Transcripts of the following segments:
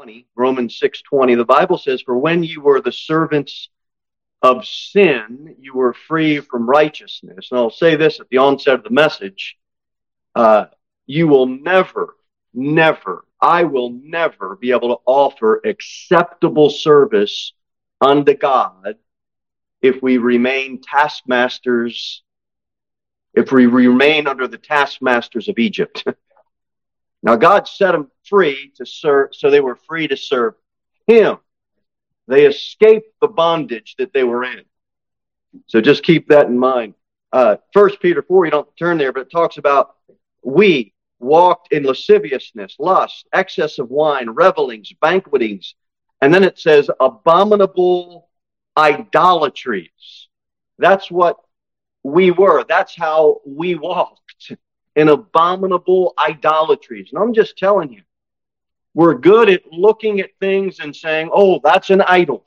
20, Romans 6:20, the Bible says, "For when you were the servants of sin, you were free from righteousness." And I'll say this at the onset of the message: uh, you will never, never, I will never be able to offer acceptable service unto God if we remain taskmasters, if we remain under the taskmasters of Egypt. now, God set them free to serve, so they were free to serve Him. They escaped the bondage that they were in. So just keep that in mind. Uh, First Peter 4, you don't turn there, but it talks about we walked in lasciviousness, lust, excess of wine, revelings, banquetings. And then it says abominable idolatries. That's what we were. That's how we walked in abominable idolatries. And I'm just telling you, we're good at looking at things and saying, oh, that's an idol,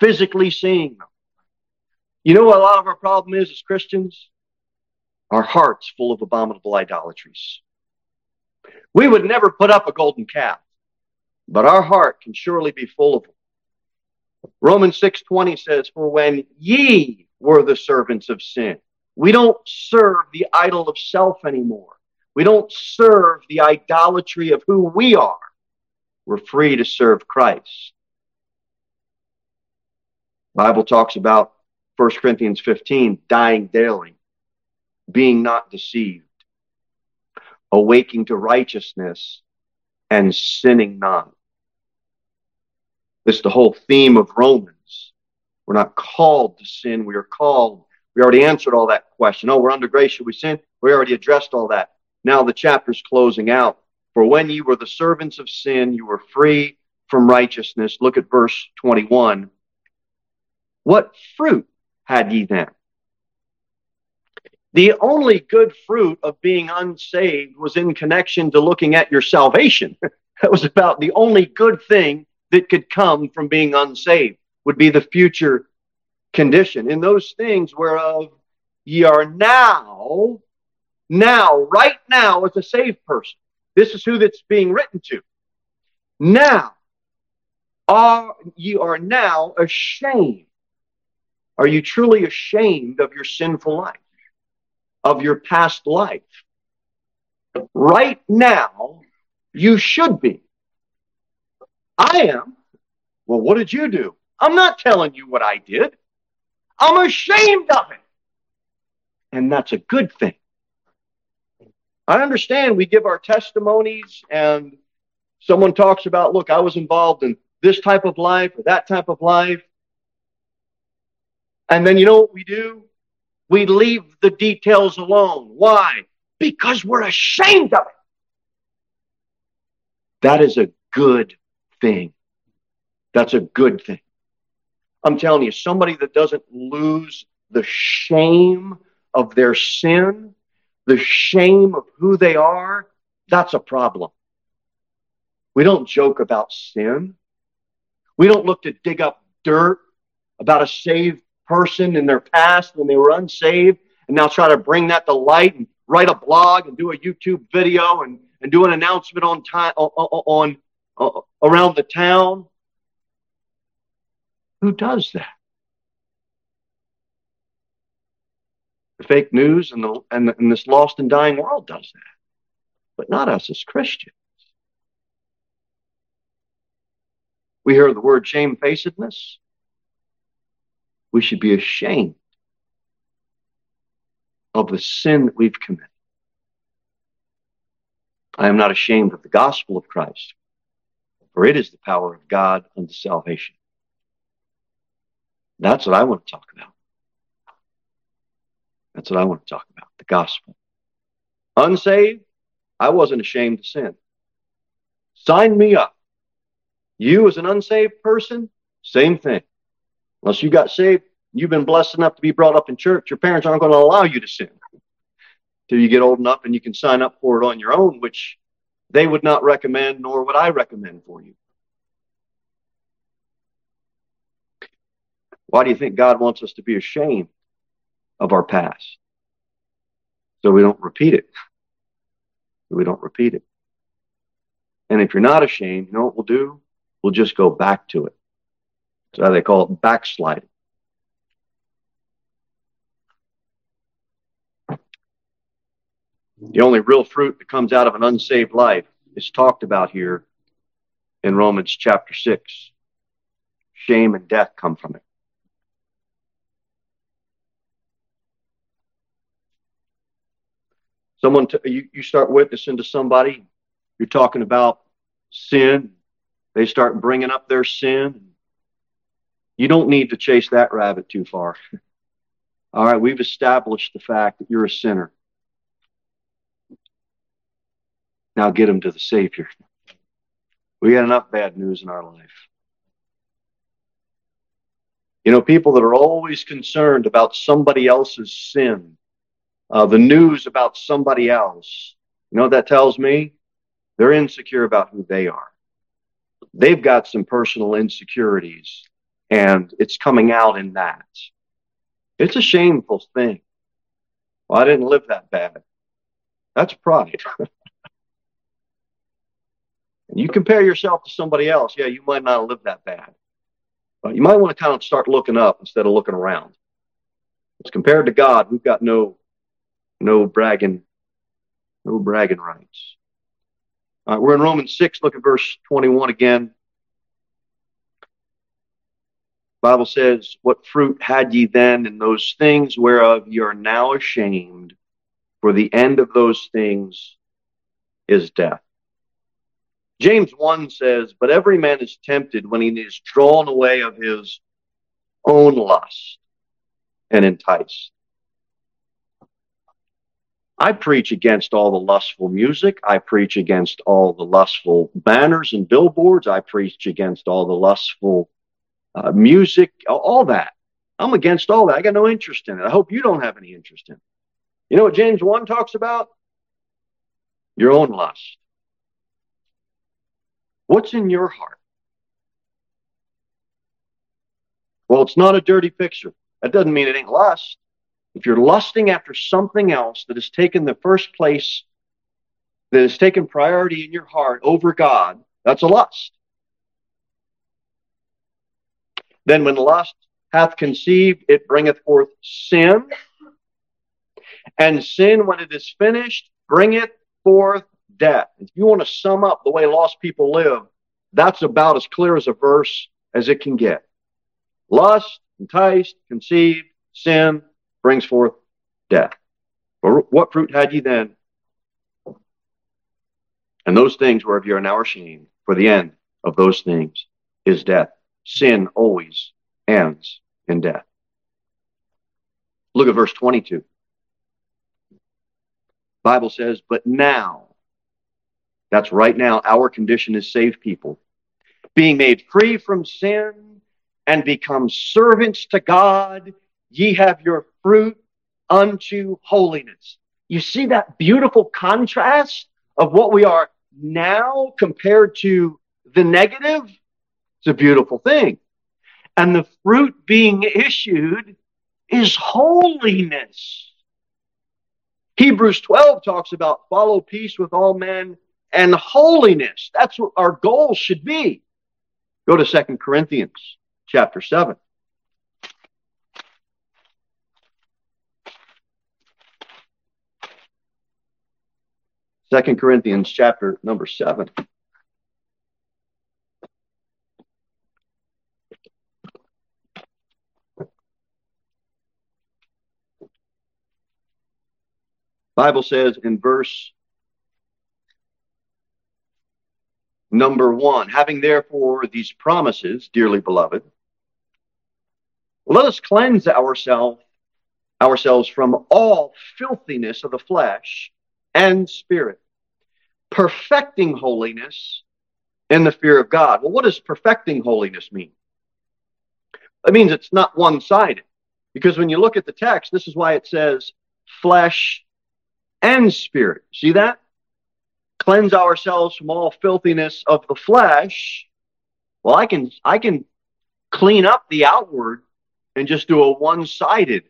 physically seeing them. You know what a lot of our problem is as Christians? Our hearts full of abominable idolatries. We would never put up a golden calf, but our heart can surely be full of them. Romans 6:20 says, "For when ye were the servants of sin." We don't serve the idol of self anymore. We don't serve the idolatry of who we are. We're free to serve Christ. Bible talks about 1 Corinthians 15, dying daily, being not deceived, awaking to righteousness, and sinning not. This is the whole theme of Romans. We're not called to sin. We are called. We already answered all that question. Oh, we're under grace. Should we sin? We already addressed all that. Now the chapter's closing out. For when you were the servants of sin, you were free from righteousness. Look at verse 21. What fruit had ye then? The only good fruit of being unsaved was in connection to looking at your salvation. that was about the only good thing that could come from being unsaved would be the future condition. In those things whereof ye are now, now, right now, as a saved person. This is who that's being written to. Now, are ye are now ashamed. Are you truly ashamed of your sinful life, of your past life? Right now, you should be. I am. Well, what did you do? I'm not telling you what I did. I'm ashamed of it. And that's a good thing. I understand we give our testimonies and someone talks about, look, I was involved in this type of life or that type of life. And then you know what we do? We leave the details alone. Why? Because we're ashamed of it. That is a good thing. That's a good thing. I'm telling you, somebody that doesn't lose the shame of their sin, the shame of who they are, that's a problem. We don't joke about sin. We don't look to dig up dirt about a saved person in their past when they were unsaved and now try to bring that to light and write a blog and do a YouTube video and, and do an announcement on time on, on uh, around the town. Who does that? The fake news and, the, and, the, and this lost and dying world does that, but not us as Christians. We hear the word shamefacedness. We should be ashamed of the sin that we've committed. I am not ashamed of the gospel of Christ, for it is the power of God unto salvation. That's what I want to talk about. That's what I want to talk about the gospel. Unsaved, I wasn't ashamed to sin. Sign me up. You, as an unsaved person, same thing. Unless you got saved, you've been blessed enough to be brought up in church, your parents aren't going to allow you to sin till you get old enough and you can sign up for it on your own, which they would not recommend, nor would I recommend for you. Why do you think God wants us to be ashamed of our past? So we don't repeat it. We don't repeat it. And if you're not ashamed, you know what we'll do? We'll just go back to it. That's how they call it backsliding. The only real fruit that comes out of an unsaved life is talked about here in Romans chapter 6. Shame and death come from it. Someone, t- you, you start witnessing to somebody, you're talking about sin, they start bringing up their sin. You don't need to chase that rabbit too far. All right, we've established the fact that you're a sinner. Now get them to the Savior. We got enough bad news in our life. You know, people that are always concerned about somebody else's sin, uh, the news about somebody else, you know what that tells me? They're insecure about who they are. They've got some personal insecurities, and it's coming out in that. It's a shameful thing. Well, I didn't live that bad. That's pride. and you compare yourself to somebody else, yeah, you might not lived that bad. But you might want to kind of start looking up instead of looking around. As compared to God, we've got no no bragging, no bragging rights. All right, we're in Romans 6, look at verse 21 again. Bible says, What fruit had ye then in those things whereof ye are now ashamed? For the end of those things is death. James 1 says, But every man is tempted when he is drawn away of his own lust and enticed. I preach against all the lustful music. I preach against all the lustful banners and billboards. I preach against all the lustful uh, music, all that. I'm against all that. I got no interest in it. I hope you don't have any interest in it. You know what James 1 talks about? Your own lust. What's in your heart? Well, it's not a dirty picture. That doesn't mean it ain't lust. If you're lusting after something else that has taken the first place, that has taken priority in your heart over God, that's a lust. Then when lust hath conceived, it bringeth forth sin. And sin, when it is finished, bringeth forth death. If you want to sum up the way lost people live, that's about as clear as a verse as it can get. Lust, enticed, conceived, sin brings forth death. But what fruit had ye then? And those things whereof you are now ashamed, for the end of those things is death. Sin always ends in death. Look at verse 22. Bible says, but now that's right now. Our condition is saved people. Being made free from sin and become servants to God, ye have your fruit unto holiness. You see that beautiful contrast of what we are now compared to the negative? It's a beautiful thing. And the fruit being issued is holiness. Hebrews 12 talks about follow peace with all men and holiness. That's what our goal should be. Go to Second Corinthians chapter 7. Second Corinthians chapter number 7. Bible says in verse Number one, having therefore these promises, dearly beloved, let us cleanse ourselves ourselves from all filthiness of the flesh and spirit, perfecting holiness in the fear of God. Well, what does perfecting holiness mean? It means it's not one sided. Because when you look at the text, this is why it says flesh and spirit. See that? cleanse ourselves from all filthiness of the flesh, well, I can I can clean up the outward and just do a one-sided.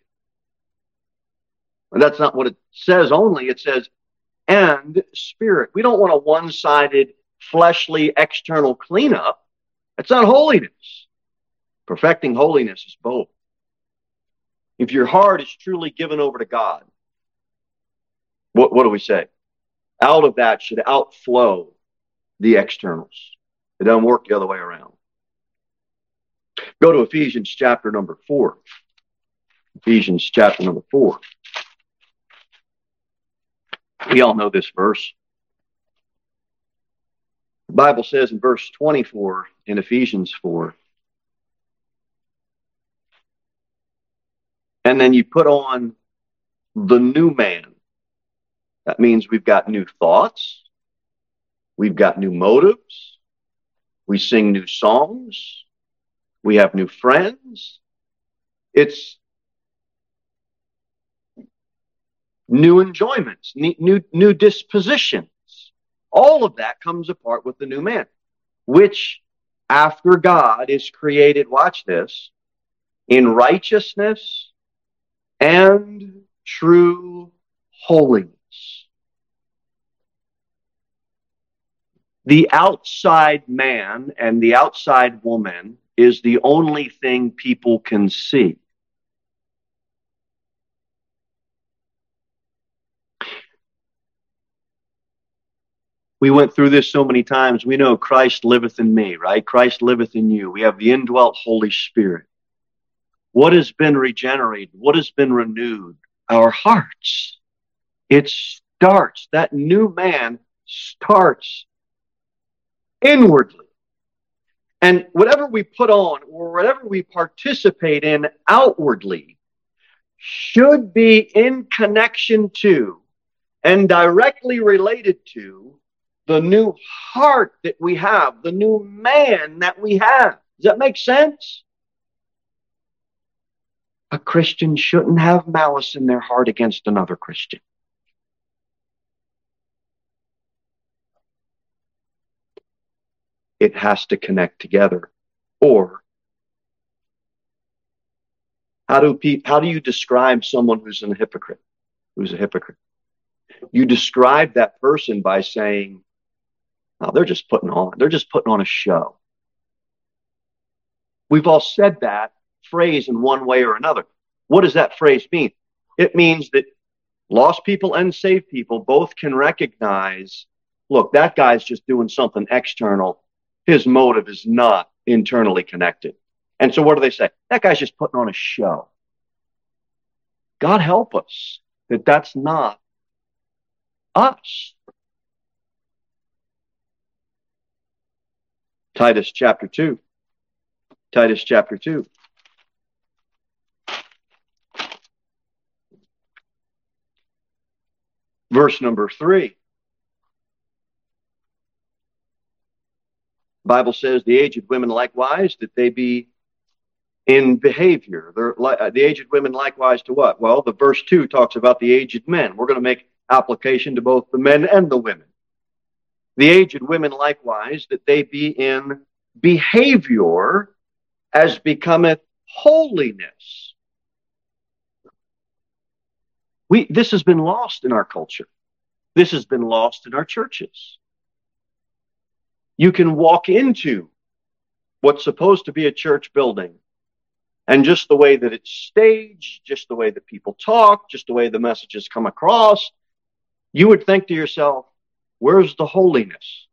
And that's not what it says only. It says and spirit. We don't want a one-sided fleshly external cleanup. That's not holiness. Perfecting holiness is both. If your heart is truly given over to God, what, what do we say? Out of that should outflow the externals. It doesn't work the other way around. Go to Ephesians chapter number four. Ephesians chapter number four. We all know this verse. The Bible says in verse 24 in Ephesians 4, and then you put on the new man. That means we've got new thoughts, we've got new motives, we sing new songs, we have new friends. It's new enjoyments, new, new dispositions. All of that comes apart with the new man, which after God is created, watch this, in righteousness and true holiness. The outside man and the outside woman is the only thing people can see. We went through this so many times. We know Christ liveth in me, right? Christ liveth in you. We have the indwelt Holy Spirit. What has been regenerated? What has been renewed? Our hearts. It starts, that new man starts inwardly. And whatever we put on or whatever we participate in outwardly should be in connection to and directly related to the new heart that we have, the new man that we have. Does that make sense? A Christian shouldn't have malice in their heart against another Christian. It has to connect together. Or how do pe- how do you describe someone who's a hypocrite? Who's a hypocrite? You describe that person by saying, "Oh, they're just putting on. They're just putting on a show." We've all said that phrase in one way or another. What does that phrase mean? It means that lost people and saved people both can recognize, look, that guy's just doing something external his motive is not internally connected. And so what do they say? That guy's just putting on a show. God help us that that's not us. Titus chapter 2. Titus chapter 2. Verse number 3. Bible says the aged women likewise that they be in behavior. They're uh, the aged women likewise to what? Well, the verse two talks about the aged men. We're going to make application to both the men and the women. The aged women likewise that they be in behavior as becometh holiness. We, this has been lost in our culture. This has been lost in our churches. You can walk into what's supposed to be a church building and just the way that it's staged, just the way that people talk, just the way the messages come across, you would think to yourself, where's the holiness?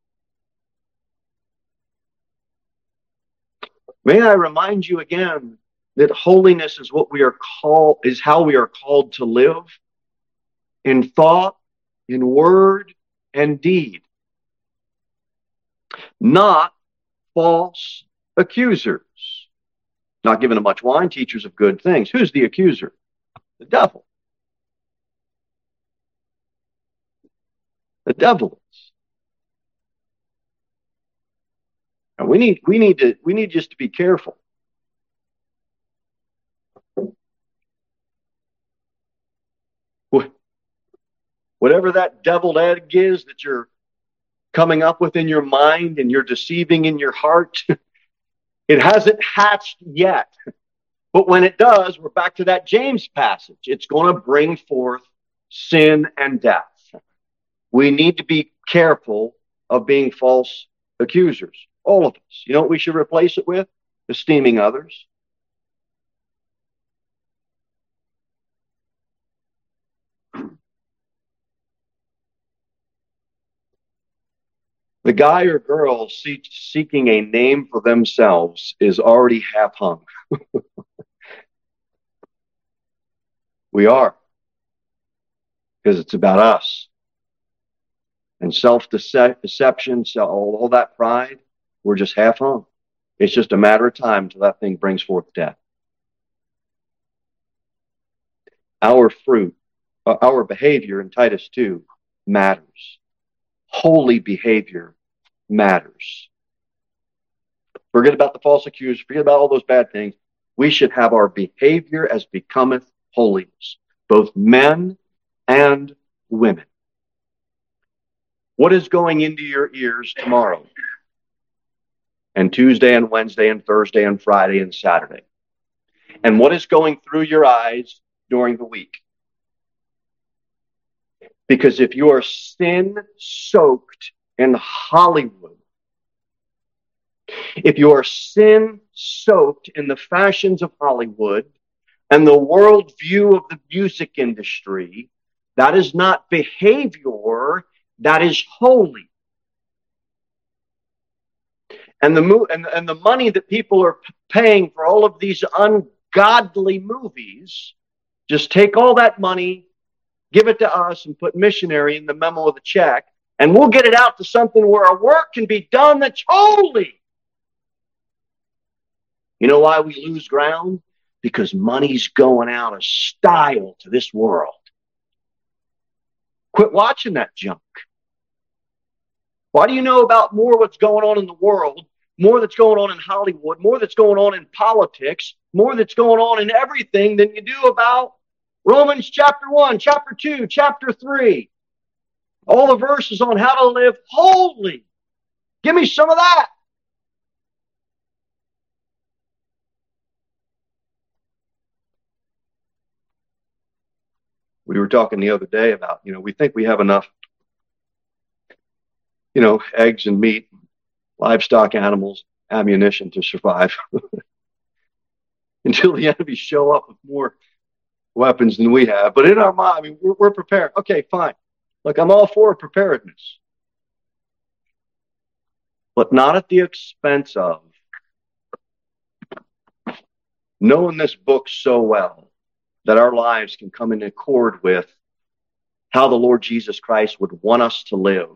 May I remind you again that holiness is what we are called, is how we are called to live in thought, in word, and deed not false accusers. Not given to much wine, teachers of good things. Who's the accuser? The devil. The devil is. And we need we need to we need just to be careful. Whatever that deviled egg is that you're coming up within your mind and you're deceiving in your heart. it hasn't hatched yet. But when it does, we're back to that James passage. It's going to bring forth sin and death. We need to be careful of being false accusers. All of us. You know what we should replace it with? Esteeming others. The guy or girl seeking a name for themselves is already half hung. we are. Because it's about us. And self deception, all, all that pride, we're just half hung. It's just a matter of time until that thing brings forth death. Our fruit, uh, our behavior in Titus 2 matters. Holy behavior matters. Forget about the false accusers, forget about all those bad things. We should have our behavior as becometh holiness, both men and women. What is going into your ears tomorrow? And Tuesday and Wednesday and Thursday and Friday and Saturday? And what is going through your eyes during the week? Because if you are sin soaked in Hollywood, if you are sin soaked in the fashions of Hollywood and the world view of the music industry, that is not behavior, that is holy. And the, and, and the money that people are paying for all of these ungodly movies, just take all that money, give it to us, and put missionary in the memo of the check, and we'll get it out to something where a work can be done that's holy. You know why we lose ground? Because money's going out of style to this world. Quit watching that junk. Why do you know about more what's going on in the world, more that's going on in Hollywood, more that's going on in politics, more that's going on in everything than you do about Romans chapter 1, chapter 2, chapter 3? All the verses on how to live holy. Give me some of that. We were talking the other day about, you know, we think we have enough, you know, eggs and meat, livestock, animals, ammunition to survive until the enemy show up with more weapons than we have. But in our mind, I mean, we're, we're prepared. Okay, fine. Look, I'm all for preparedness, but not at the expense of knowing this book so well that our lives can come in accord with how the Lord Jesus Christ would want us to live.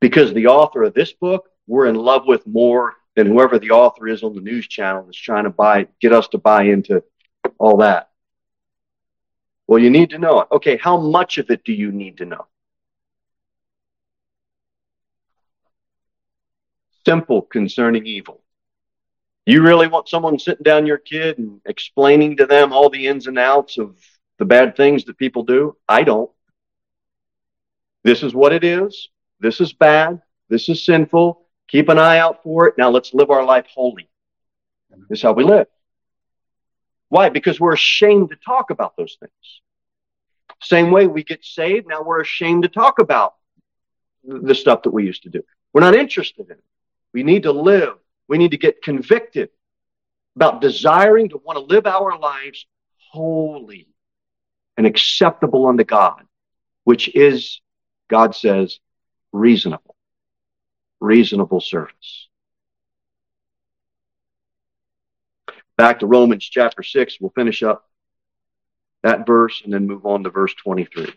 Because the author of this book, we're in love with more than whoever the author is on the news channel that's trying to buy, get us to buy into all that. Well, you need to know it. Okay, how much of it do you need to know? Simple concerning evil. You really want someone sitting down your kid and explaining to them all the ins and outs of the bad things that people do? I don't. This is what it is. This is bad. This is sinful. Keep an eye out for it. Now let's live our life holy. This is how we live. Why? Because we're ashamed to talk about those things. Same way we get saved, now we're ashamed to talk about the stuff that we used to do. We're not interested in it. We need to live we need to get convicted about desiring to want to live our lives holy and acceptable unto God, which is, God says, reasonable. Reasonable service. Back to Romans chapter 6, we'll finish up that verse and then move on to verse 23.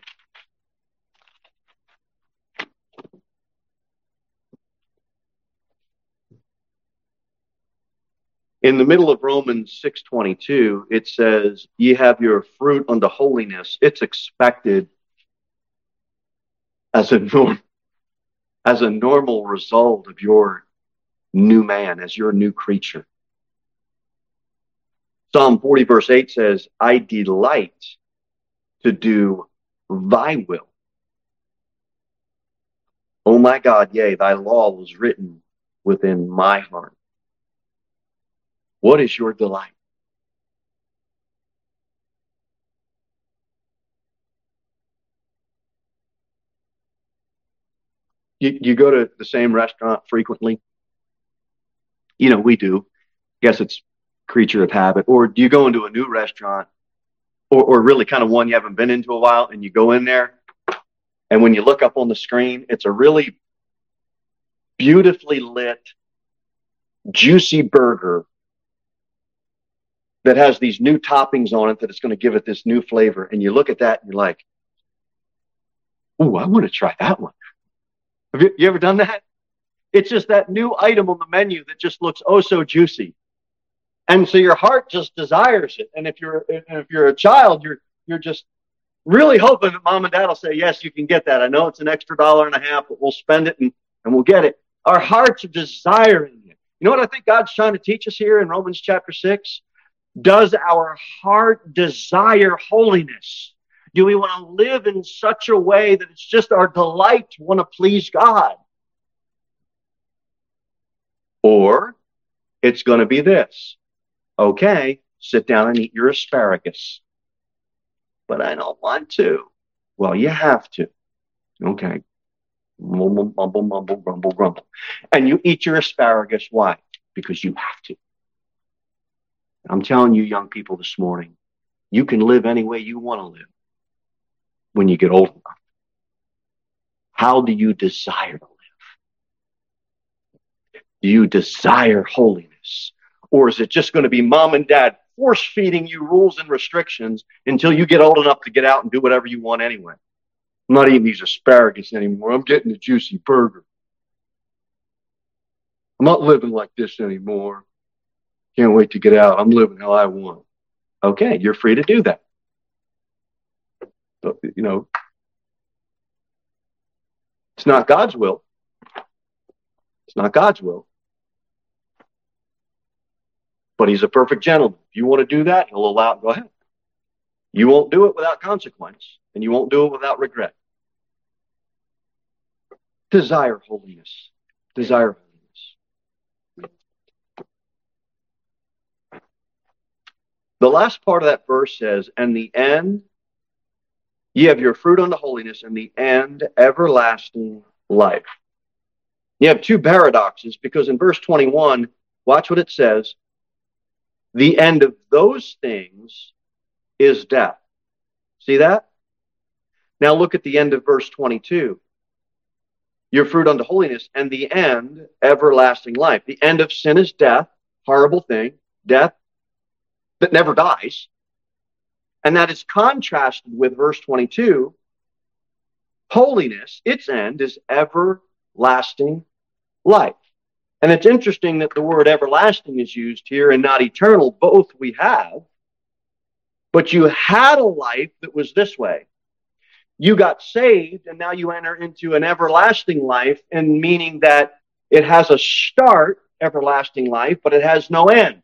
In the middle of Romans 6:22, it says, "Ye have your fruit unto holiness." It's expected as a norm, as a normal result of your new man, as your new creature. Psalm 40 verse 8 says, "I delight to do thy will." Oh my God, yea, thy law was written within my heart. What is your delight? You, you go to the same restaurant frequently? You know, we do. guess it's creature of habit. Or do you go into a new restaurant or, or really kind of one you haven't been into a while and you go in there and when you look up on the screen, it's a really beautifully lit, juicy burger that has these new toppings on it that it's going to give it this new flavor. And you look at that and you're like, Ooh, I want to try that one. Have you, you ever done that? It's just that new item on the menu that just looks oh so juicy. And so your heart just desires it. And if you're if you're a child, you're you're just really hoping that mom and dad will say, yes, you can get that. I know it's an extra dollar and a half, but we'll spend it and, and we'll get it. Our hearts are desiring it. You know what I think God's trying to teach us here in Romans chapter 6? Does our heart desire holiness? Do we want to live in such a way that it's just our delight to want to please God? Or it's going to be this. Okay, sit down and eat your asparagus. But I don't want to. Well, you have to. Okay. Mumble, mumble, mumble, grumble, grumble. And you eat your asparagus. Why? Because you have to. I'm telling you, young people, this morning, you can live any way you want to live when you get old enough. How do you desire to live? Do you desire holiness? Or is it just going to be mom and dad force feeding you rules and restrictions until you get old enough to get out and do whatever you want anyway? I'm not eating these asparagus anymore. I'm getting a juicy burger. I'm not living like this anymore. Can't wait to get out. I'm living how I want. Okay, you're free to do that. But, you know, it's not God's will. It's not God's will. But he's a perfect gentleman. If you want to do that, he'll allow it. Go ahead. You won't do it without consequence, and you won't do it without regret. Desire holiness. Desire holiness. The last part of that verse says, and the end, ye have your fruit unto holiness, and the end, everlasting life. You have two paradoxes because in verse 21, watch what it says. The end of those things is death. See that? Now look at the end of verse 22. Your fruit unto holiness, and the end, everlasting life. The end of sin is death, horrible thing, death that never dies. And that is contrasted with verse 22. Holiness, its end is everlasting life. And it's interesting that the word everlasting is used here and not eternal. Both we have. But you had a life that was this way. You got saved and now you enter into an everlasting life and meaning that it has a start, everlasting life, but it has no end.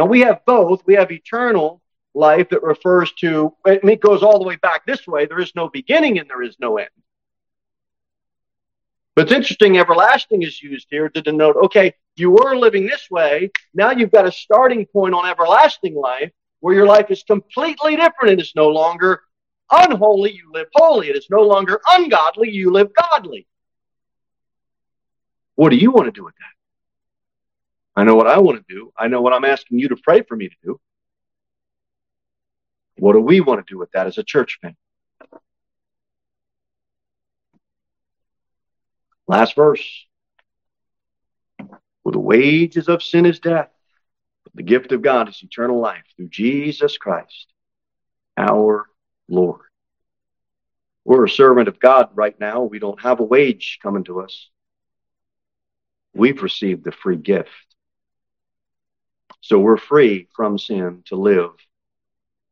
Now we have both. We have eternal life that refers to, it goes all the way back this way. There is no beginning and there is no end. But it's interesting, everlasting is used here to denote, okay, you were living this way. Now you've got a starting point on everlasting life where your life is completely different. It is no longer unholy, you live holy. It is no longer ungodly, you live godly. What do you want to do with that? I know what I want to do. I know what I'm asking you to pray for me to do. What do we want to do with that as a church family? Last verse. For the wages of sin is death, but the gift of God is eternal life through Jesus Christ, our Lord. We're a servant of God right now. We don't have a wage coming to us. We've received the free gift. So we're free from sin to live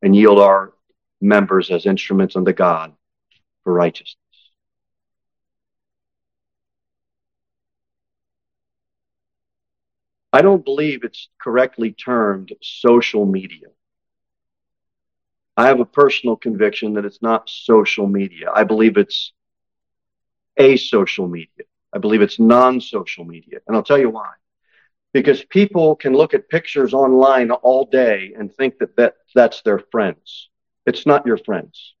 and yield our members as instruments unto God for righteousness. I don't believe it's correctly termed social media. I have a personal conviction that it's not social media. I believe it's a social media. I believe it's non social media. And I'll tell you why. Because people can look at pictures online all day and think that, that that's their friends. It's not your friends.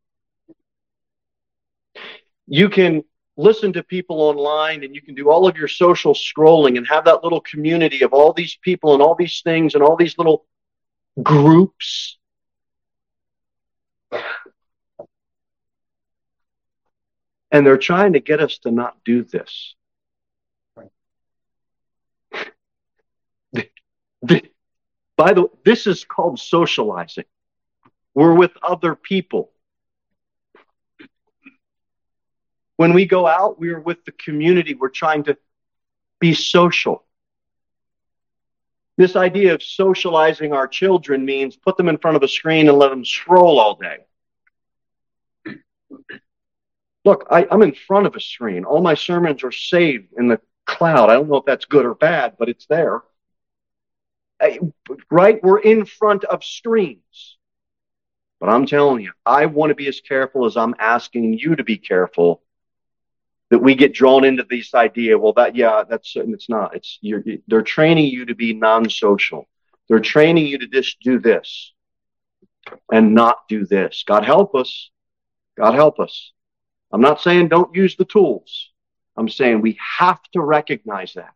You can listen to people online and you can do all of your social scrolling and have that little community of all these people and all these things and all these little groups. And they're trying to get us to not do this. By the way, this is called socializing. We're with other people. When we go out, we are with the community. We're trying to be social. This idea of socializing our children means put them in front of a screen and let them scroll all day. Look, I, am in front of a screen. All my sermons are saved in the cloud. I don't know if that's good or bad, but it's there. I, right? We're in front of streams. But I'm telling you, I want to be as careful as I'm asking you to be careful that we get drawn into this idea. Well, that yeah, that's it's not. It's you're, they're training you to be non-social. They're training you to just do this and not do this. God help us. God help us. I'm not saying don't use the tools. I'm saying we have to recognize that.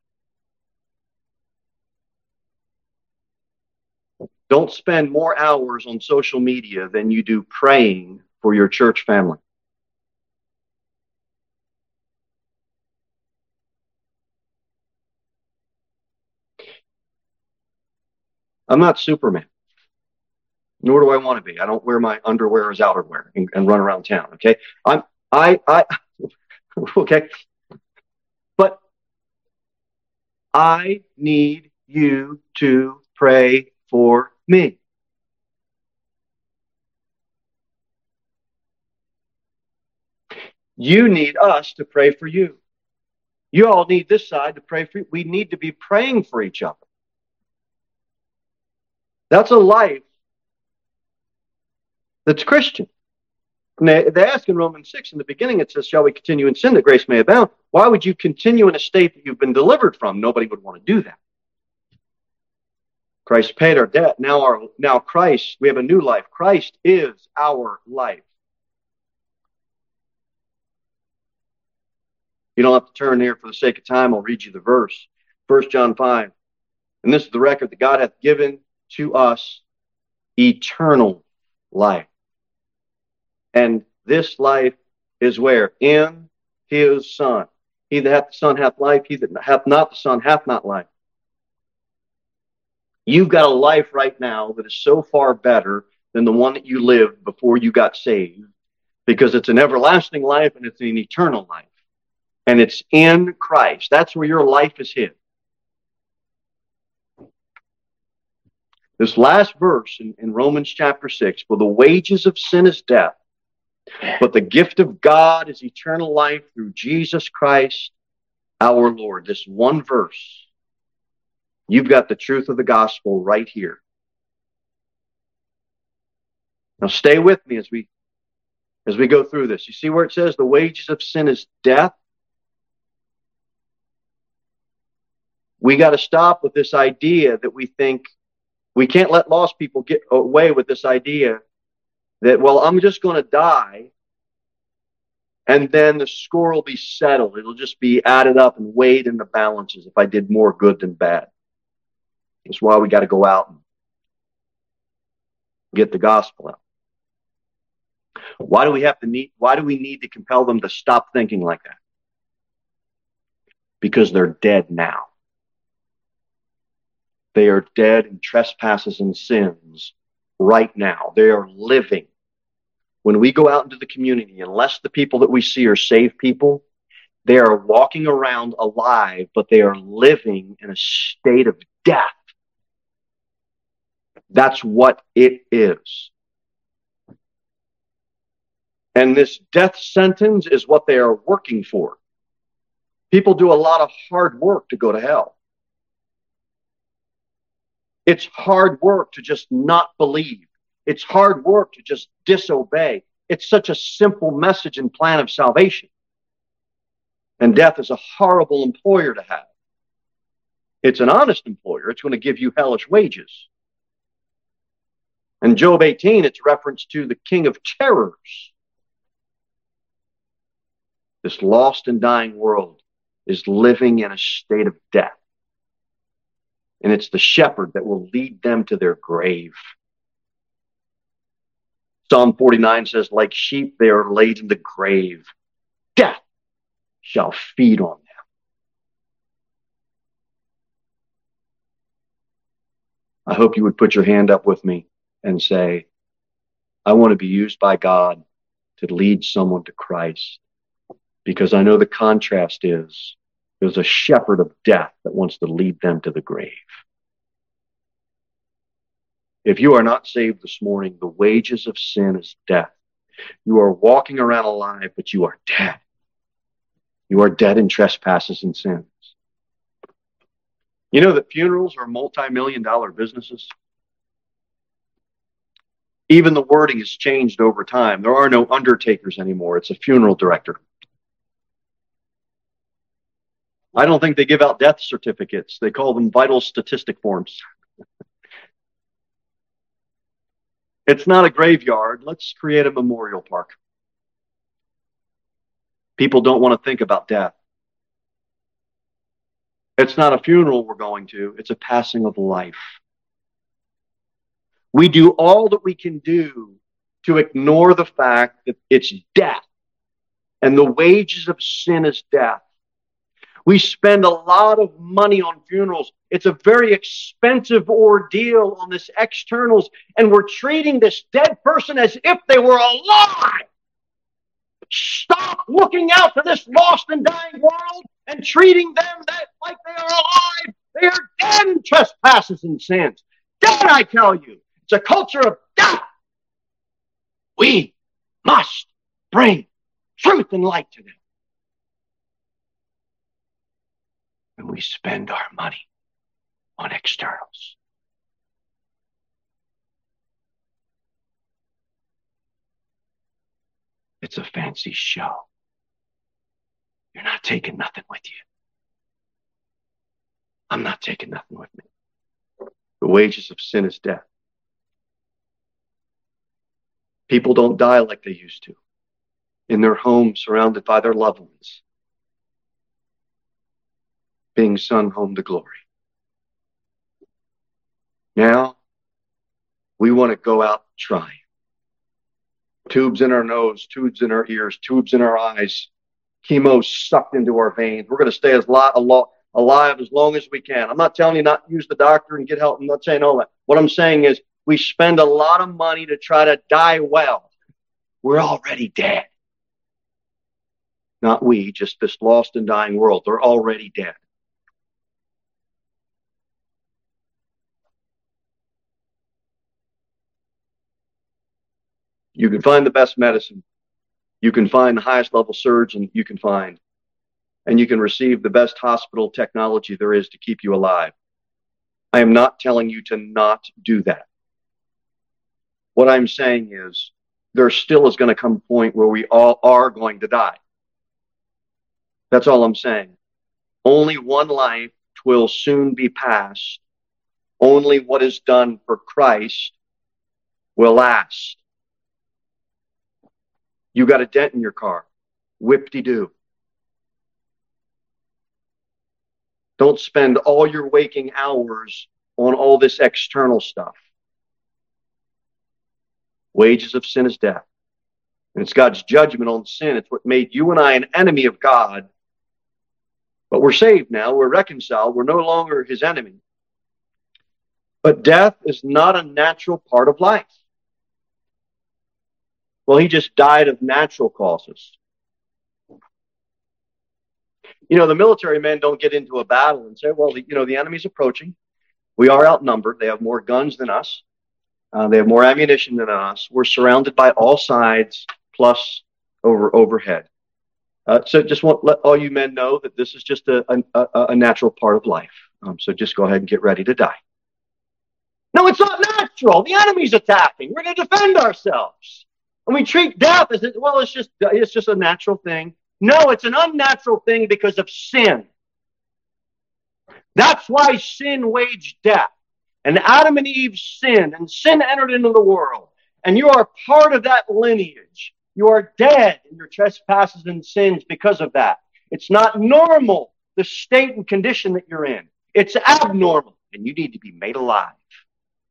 Don't spend more hours on social media than you do praying for your church family. I'm not Superman. Nor do I want to be. I don't wear my underwear as outerwear and, and run around town. Okay. I'm, I, I, okay. But I need you to pray for me. You need us to pray for you. You all need this side to pray for you. We need to be praying for each other. That's a life that's Christian. they, ask in Romans 6 in the beginning, it says, Shall we continue in sin that grace may abound? Why would you continue in a state that you've been delivered from? Nobody would want to do that. Christ paid our debt. Now our now Christ, we have a new life. Christ is our life. You don't have to turn here for the sake of time. I'll read you the verse. 1 John 5. And this is the record that God hath given to us eternal life. And this life is where? In his Son. He that hath the Son hath life, he that hath not the Son hath not life. You've got a life right now that is so far better than the one that you lived before you got saved because it's an everlasting life and it's an eternal life. And it's in Christ. That's where your life is hid. This last verse in, in Romans chapter 6 For the wages of sin is death, but the gift of God is eternal life through Jesus Christ our Lord. This one verse, you've got the truth of the gospel right here. Now stay with me as we as we go through this. You see where it says the wages of sin is death? We got to stop with this idea that we think we can't let lost people get away with this idea that, well, I'm just going to die and then the score will be settled. It'll just be added up and weighed in the balances if I did more good than bad. That's why we got to go out and get the gospel out. Why do we have to need, why do we need to compel them to stop thinking like that? Because they're dead now. They are dead in trespasses and sins right now. They are living. When we go out into the community, unless the people that we see are saved people, they are walking around alive, but they are living in a state of death. That's what it is. And this death sentence is what they are working for. People do a lot of hard work to go to hell. It's hard work to just not believe. It's hard work to just disobey. It's such a simple message and plan of salvation. And death is a horrible employer to have. It's an honest employer. It's going to give you hellish wages. In Job 18, it's reference to the king of terrors. this lost and dying world is living in a state of death. And it's the shepherd that will lead them to their grave. Psalm 49 says, like sheep, they are laid in the grave. Death shall feed on them. I hope you would put your hand up with me and say, I want to be used by God to lead someone to Christ. Because I know the contrast is there's a shepherd of death that wants to lead them to the grave. If you are not saved this morning, the wages of sin is death. You are walking around alive, but you are dead. You are dead in trespasses and sins. You know that funerals are multi million dollar businesses? Even the wording has changed over time. There are no undertakers anymore. It's a funeral director. I don't think they give out death certificates. They call them vital statistic forms. it's not a graveyard. Let's create a memorial park. People don't want to think about death. It's not a funeral we're going to, it's a passing of life. We do all that we can do to ignore the fact that it's death and the wages of sin is death. We spend a lot of money on funerals. It's a very expensive ordeal on this externals, and we're treating this dead person as if they were alive. Stop looking out to this lost and dying world and treating them that like they are alive. They are dead in trespasses and sins. Dead, I tell you. A culture of death. We must bring truth and light to them. And we spend our money on externals. It's a fancy show. You're not taking nothing with you. I'm not taking nothing with me. The wages of sin is death. People don't die like they used to in their home, surrounded by their loved ones, being sung home to glory. Now, we want to go out trying. Tubes in our nose, tubes in our ears, tubes in our eyes, chemo sucked into our veins. We're going to stay as lot, alive as long as we can. I'm not telling you not use the doctor and get help. I'm not saying all that. What I'm saying is we spend a lot of money to try to die well. We're already dead. Not we, just this lost and dying world. They're already dead. You can find the best medicine. You can find the highest level surgeon you can find. And you can receive the best hospital technology there is to keep you alive. I am not telling you to not do that. What I'm saying is there still is going to come a point where we all are going to die. That's all I'm saying. Only one life will soon be passed. Only what is done for Christ will last. You got a dent in your car. Whip-de-doo. Don't spend all your waking hours on all this external stuff. Wages of sin is death. And it's God's judgment on sin. It's what made you and I an enemy of God. But we're saved now. We're reconciled. We're no longer his enemy. But death is not a natural part of life. Well, he just died of natural causes. You know, the military men don't get into a battle and say, well, you know, the enemy's approaching. We are outnumbered. They have more guns than us. Uh, they have more ammunition than us. We're surrounded by all sides, plus over overhead. Uh, so just want let all you men know that this is just a, a, a natural part of life. Um, so just go ahead and get ready to die. No, it's not natural. The enemy's attacking. We're going to defend ourselves. And we treat death as well. It's just it's just a natural thing. No, it's an unnatural thing because of sin. That's why sin waged death. And Adam and Eve sinned, and sin entered into the world. And you are part of that lineage. You are dead in your trespasses and sins because of that. It's not normal, the state and condition that you're in. It's abnormal, and you need to be made alive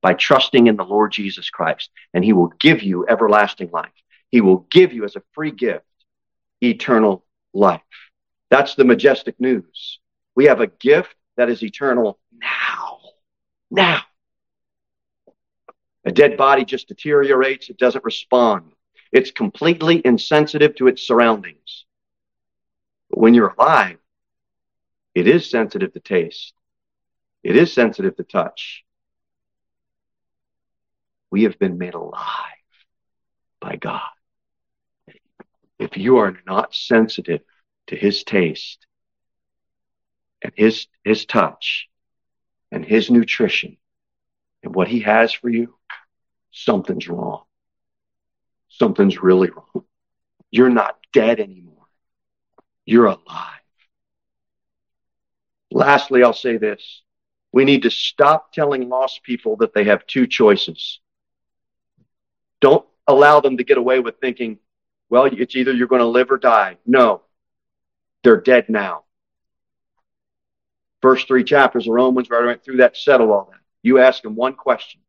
by trusting in the Lord Jesus Christ, and He will give you everlasting life. He will give you as a free gift eternal life. That's the majestic news. We have a gift that is eternal now. Now. A dead body just deteriorates, it doesn't respond. It's completely insensitive to its surroundings. But when you're alive, it is sensitive to taste. It is sensitive to touch. We have been made alive by God. If you are not sensitive to his taste and his, his touch and his nutrition and what he has for you, something's wrong. Something's really wrong. You're not dead anymore. You're alive. Lastly, I'll say this. We need to stop telling lost people that they have two choices. Don't allow them to get away with thinking, well, it's either you're going to live or die. No, they're dead now. First three chapters of Romans, where I went through that, settle all that. You ask them one question.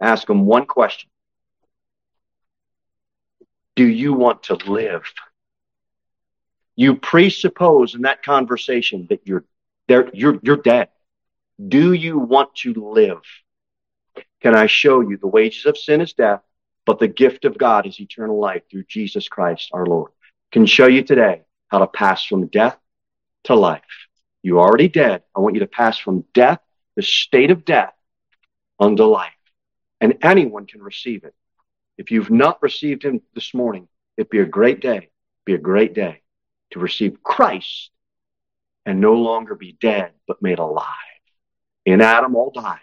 Ask them one question. Do you want to live? You presuppose in that conversation that you're there, you're, you're dead. Do you want to live? Can I show you the wages of sin is death, but the gift of God is eternal life through Jesus Christ our Lord? Can show you today how to pass from death to life. You're already dead. I want you to pass from death, the state of death, unto life. And anyone can receive it. If you've not received him this morning, it'd be a great day, be a great day to receive Christ and no longer be dead, but made alive. In Adam, all die.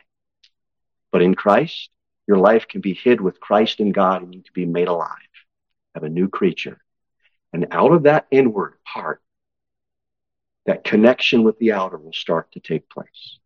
But in Christ, your life can be hid with Christ in God and you can be made alive. Have a new creature. And out of that inward heart, that connection with the outer will start to take place.